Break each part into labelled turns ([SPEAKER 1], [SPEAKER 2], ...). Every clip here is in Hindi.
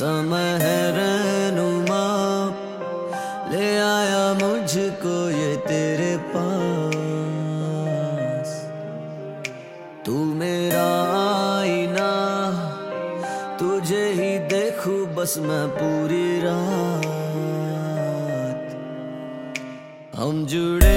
[SPEAKER 1] समय रहनुमा ले आया मुझको ये तेरे पास। तू मेरा आईना, तुझे ही देखूँ बस मैं पूरी रात। हम जुड़े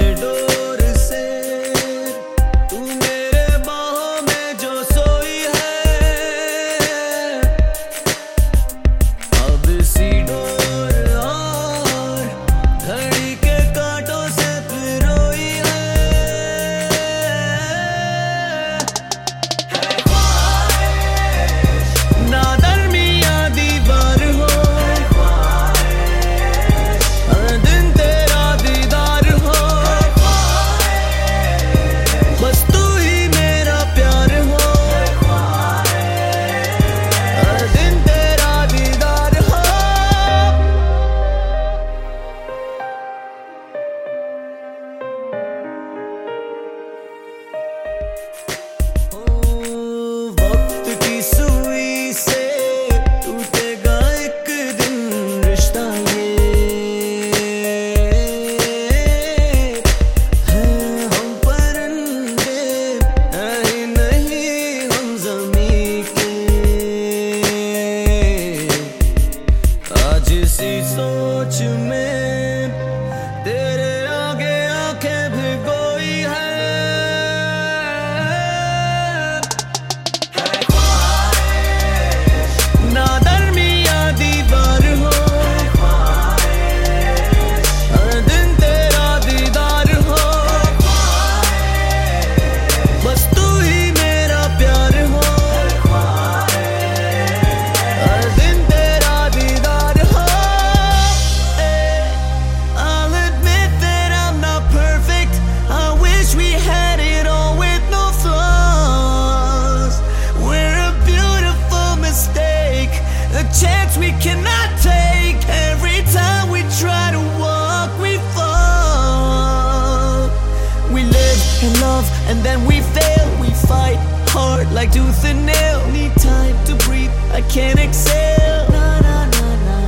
[SPEAKER 1] and then we fail We fight hard like tooth and nail. Need time to breathe, I can't exhale. Na, na, na, na,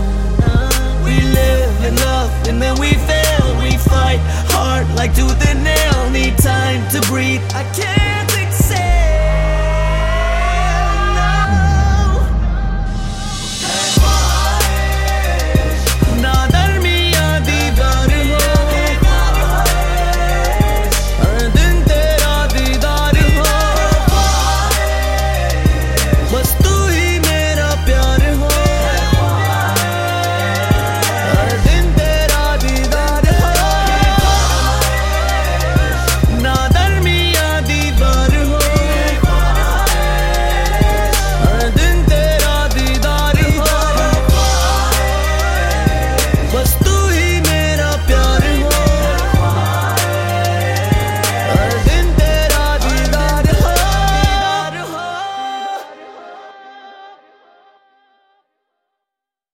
[SPEAKER 1] na. We live and love and then we fail. We fight hard like tooth and nail. Need time to breathe, I can't